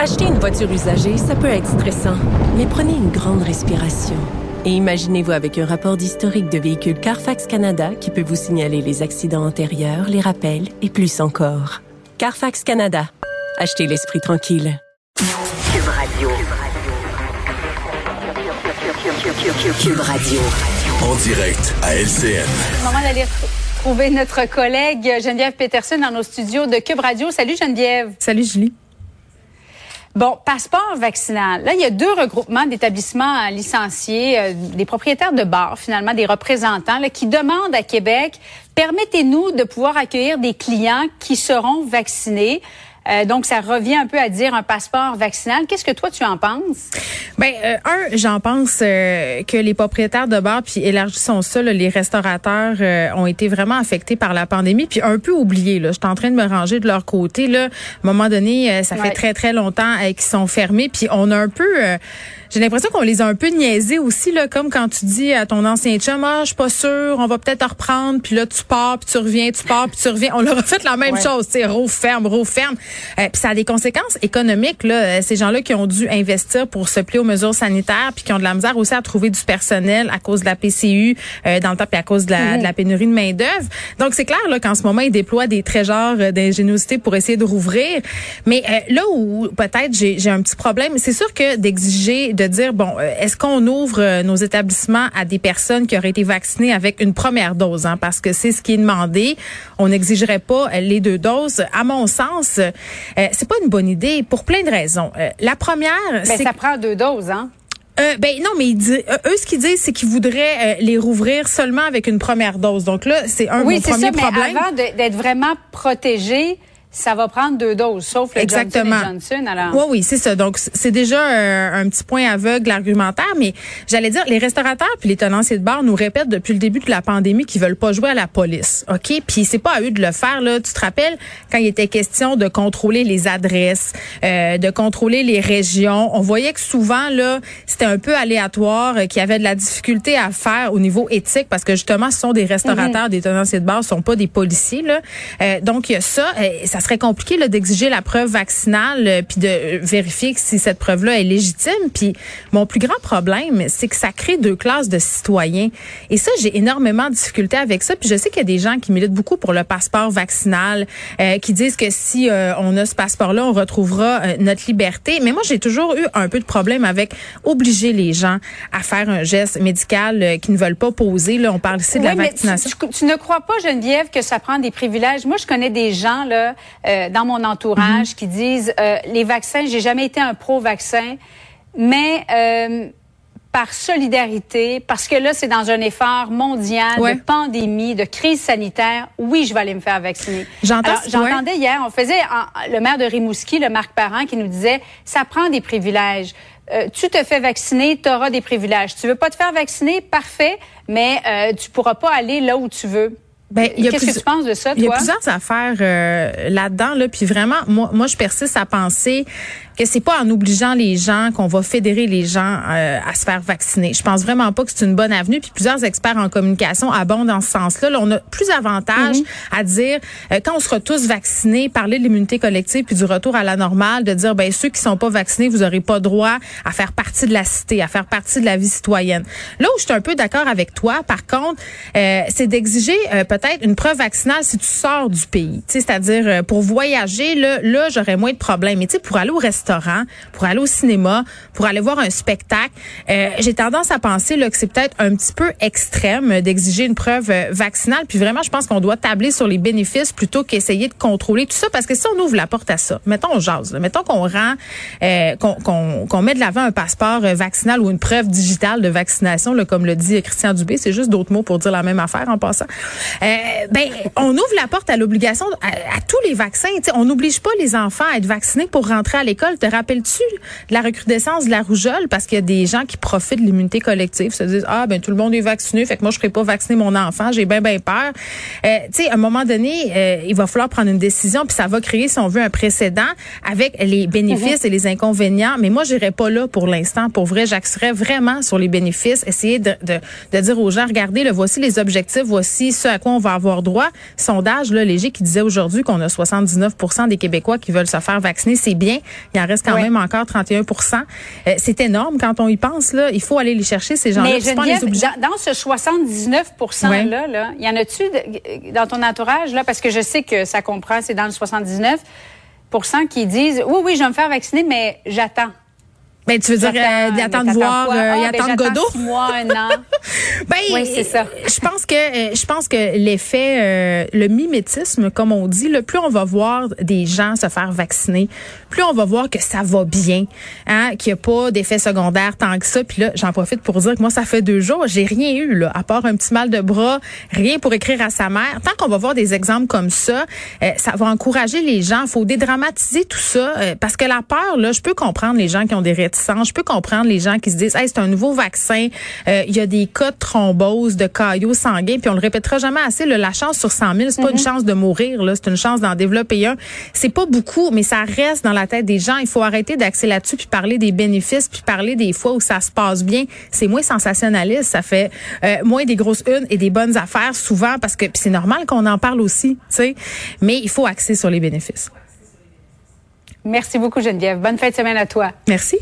Acheter une voiture usagée, ça peut être stressant, mais prenez une grande respiration. Et imaginez-vous avec un rapport d'historique de véhicule Carfax Canada qui peut vous signaler les accidents antérieurs, les rappels et plus encore. Carfax Canada. Achetez l'esprit tranquille. Cube Radio. Cube Radio. En direct à LCN. C'est le moment d'aller trouver notre collègue Geneviève Peterson dans nos studios de Cube Radio. Salut Geneviève. Salut Julie. Bon, passeport vaccinal. Là, il y a deux regroupements d'établissements licenciés, euh, des propriétaires de bars, finalement, des représentants, là, qui demandent à Québec, permettez-nous de pouvoir accueillir des clients qui seront vaccinés. Euh, donc, ça revient un peu à dire un passeport vaccinal. Qu'est-ce que toi, tu en penses? Ben, euh, un, j'en pense euh, que les propriétaires de bars, puis élargissons ça, là, les restaurateurs ont été vraiment affectés par la pandémie, puis un peu oubliés. Là. Je suis en train de me ranger de leur côté. Là. À un moment donné, ça fait très, très longtemps qu'ils sont fermés, puis on a un peu j'ai l'impression qu'on les a un peu niaisés aussi, là, comme quand tu dis à ton ancien chum, ah, je suis pas sûr, on va peut-être en reprendre, puis là, tu pars, puis tu reviens, tu pars, puis tu reviens. On leur a fait la même chose, c'est roue ferme, roue ferme. Euh, puis ça a des conséquences économiques, là. Euh, ces gens-là qui ont dû investir pour se plier aux mesures sanitaires, puis qui ont de la misère aussi à trouver du personnel à cause de la PCU euh, dans le temps, puis à cause de la, de la pénurie de main-d'œuvre. Donc, c'est clair, là, qu'en ce moment, ils déploient des trésors d'ingéniosité pour essayer de rouvrir. Mais là où peut-être j'ai un petit problème, c'est sûr que d'exiger de dire, bon, euh, est-ce qu'on ouvre euh, nos établissements à des personnes qui auraient été vaccinées avec une première dose, hein, parce que c'est ce qui est demandé. On n'exigerait pas euh, les deux doses. À mon sens, euh, c'est pas une bonne idée pour plein de raisons. la première, ben, c'est ça prend deux doses, hein? Euh, ben non, mais eux, ce qu'ils disent, c'est qu'ils voudraient les rouvrir seulement avec une première dose. Donc là, c'est un oui, premier ça, problème. Mais avant d'être vraiment protégé, ça va prendre deux doses, sauf le Exactement. Johnson, Johnson alors. Oui, oui, c'est ça. Donc, c'est déjà un, petit point aveugle argumentaire, mais j'allais dire, les restaurateurs puis les tenanciers de bar nous répètent depuis le début de la pandémie qu'ils veulent pas jouer à la police, OK? Puis c'est pas à eux de le faire, là. Tu te rappelles quand il était question de contrôler les adresses, euh, de contrôler les régions, on voyait que souvent, là, c'était un peu aléatoire, euh, qu'il y avait de la difficulté à faire au niveau éthique, parce que justement, ce sont des restaurateurs, mhm. des tenanciers de bar, ce sont pas des policiers, là. Euh, donc, il y a ça. ça ça serait compliqué d'exiger la preuve vaccinale euh, puis de euh, vérifier si cette preuve-là est légitime. Puis mon plus grand problème, c'est que ça crée deux classes de citoyens. Et ça, j'ai énormément de difficultés avec ça. Puis je sais qu'il y a des gens qui militent beaucoup pour le passeport vaccinal, euh, qui disent que si on a ce passeport-là, on retrouvera notre liberté. Mais moi, j'ai toujours eu un peu de problème avec obliger les gens à faire un geste médical qu'ils ne veulent pas poser. Là, on parle ici de la vaccination. Tu, tu, ne crois pas, Geneviève, que ça prend des privilèges? Moi, je connais des gens là euh, dans mon entourage qui disent euh, les vaccins, j'ai jamais été un pro-vaccin, mais euh, par solidarité, parce que là, c'est dans un effort mondial de pandémie, de crise sanitaire, oui, je vais aller me faire vacciner. J'entendais hier, on faisait le maire de Rimouski, le Marc Parent, qui nous disait, ça prend des privilèges. tu te fais vacciner, tu auras des privilèges. Tu veux pas te faire vacciner, parfait, mais euh, tu pourras pas aller là où tu veux. Ben, Qu'est-ce que tu penses de ça, toi? Il y a plusieurs affaires euh, là-dedans, là, puis vraiment, moi, moi, je persiste à penser que c'est pas en obligeant les gens qu'on va fédérer les gens euh, à se faire vacciner. Je pense vraiment pas que c'est une bonne avenue. Puis plusieurs experts en communication abondent dans ce sens-là. Là, on a plus d'avantages mhm. à dire euh, quand on sera tous vaccinés, parler de l'immunité collective puis du retour à la normale, de dire ben ceux qui sont pas vaccinés, vous aurez pas droit à faire partie de la cité, à faire partie de la vie citoyenne. Là où je suis un peu d'accord avec toi, par contre, euh, c'est d'exiger peut-être une preuve vaccinale si tu sors du pays. C'est-à-dire pour voyager, là, là j'aurais moins de problèmes. Mais pour aller au restaurant pour aller au cinéma, pour aller voir un spectacle. Euh, j'ai tendance à penser là, que c'est peut-être un petit peu extrême d'exiger une preuve euh, vaccinale. Puis vraiment, je pense qu'on doit tabler sur les bénéfices plutôt qu'essayer de contrôler tout ça. Parce que si on ouvre la porte à ça, mettons on jase, mettons qu'on rend, euh, qu'on met de l'avant un passeport vaccinal ou une preuve digitale de vaccination, là, comme le dit Christian Dubé, c'est juste d'autres mots pour dire la même affaire en passant. Ben, on ouvre la porte à l'obligation à, tous les vaccins. on n'oblige pas les enfants à être vaccinés pour rentrer à l'école. Te rappelles-tu de la recrudescence de la rougeole? Parce qu'il y a des gens qui profitent de l'immunité collective, se disent, ah, ben tout le monde est vacciné, fait que moi, je ne serai pas vacciner mon enfant, j'ai bien, bien peur. Euh, tu sais, à un moment donné, euh, il va falloir prendre une décision, puis ça va créer, si on veut, un précédent avec les bénéfices et les inconvénients. Mais moi, j'irai pas là pour l'instant. Pour vrai, j'axerais vraiment sur les bénéfices, essayer de, de, de, dire aux gens, regardez, le voici les objectifs, voici ce à quoi on va avoir droit. Sondage là, léger qui disait aujourd'hui qu'on a 79% des Québécois qui veulent se faire vacciner, c'est bien. Il en reste quand même encore 31% euh, C'est énorme quand on y pense. Là. Il faut aller les chercher, ces gens-là. Mais Geneviève, dans, dans, ce 79 là, là, y en a-tu dans ton entourage? là? Parce que je sais que ça comprend, c'est dans le 79% qui disent, oui, oui, je vais me faire vacciner, mais j'attends. Ben, tu veux dire, euh, attendre voir, euh, ah, ben, Godot? Six mois, un an. ben, oui, c'est ça. Je pense que, euh, je pense que l'effet, euh, le mimétisme, comme on dit, le plus on va voir des gens se faire vacciner, plus on va voir que ça va bien, hein, qu'il n'y a pas d'effet secondaire tant que ça. Puis là, j'en profite pour dire que moi, ça fait deux jours, j'ai rien eu, là, à part un petit mal de bras, rien pour écrire à sa mère. Tant qu'on va voir des exemples comme ça, ça va encourager les gens. faut dédramatiser tout ça, parce que la peur, là, je peux comprendre les gens qui ont des réticences je peux comprendre les gens qui se disent, hey, c'est un nouveau vaccin, euh, il y a des cas de thrombose, de caillots sanguins, puis on le répétera jamais assez. la chance sur 100 000, c'est pas une mhm. chance de mourir, là, c'est une chance d'en développer un. C'est pas beaucoup, mais ça reste dans la tête des gens. Il faut arrêter d'axer là-dessus puis parler des bénéfices, puis parler des fois où ça se passe bien. C'est moins sensationnaliste, ça fait euh, moins des grosses unes et des bonnes affaires souvent parce que c'est normal qu'on en parle aussi, tu sais. Mais il faut axer sur les bénéfices. Merci beaucoup Geneviève. Bonne fin de semaine à toi. Merci.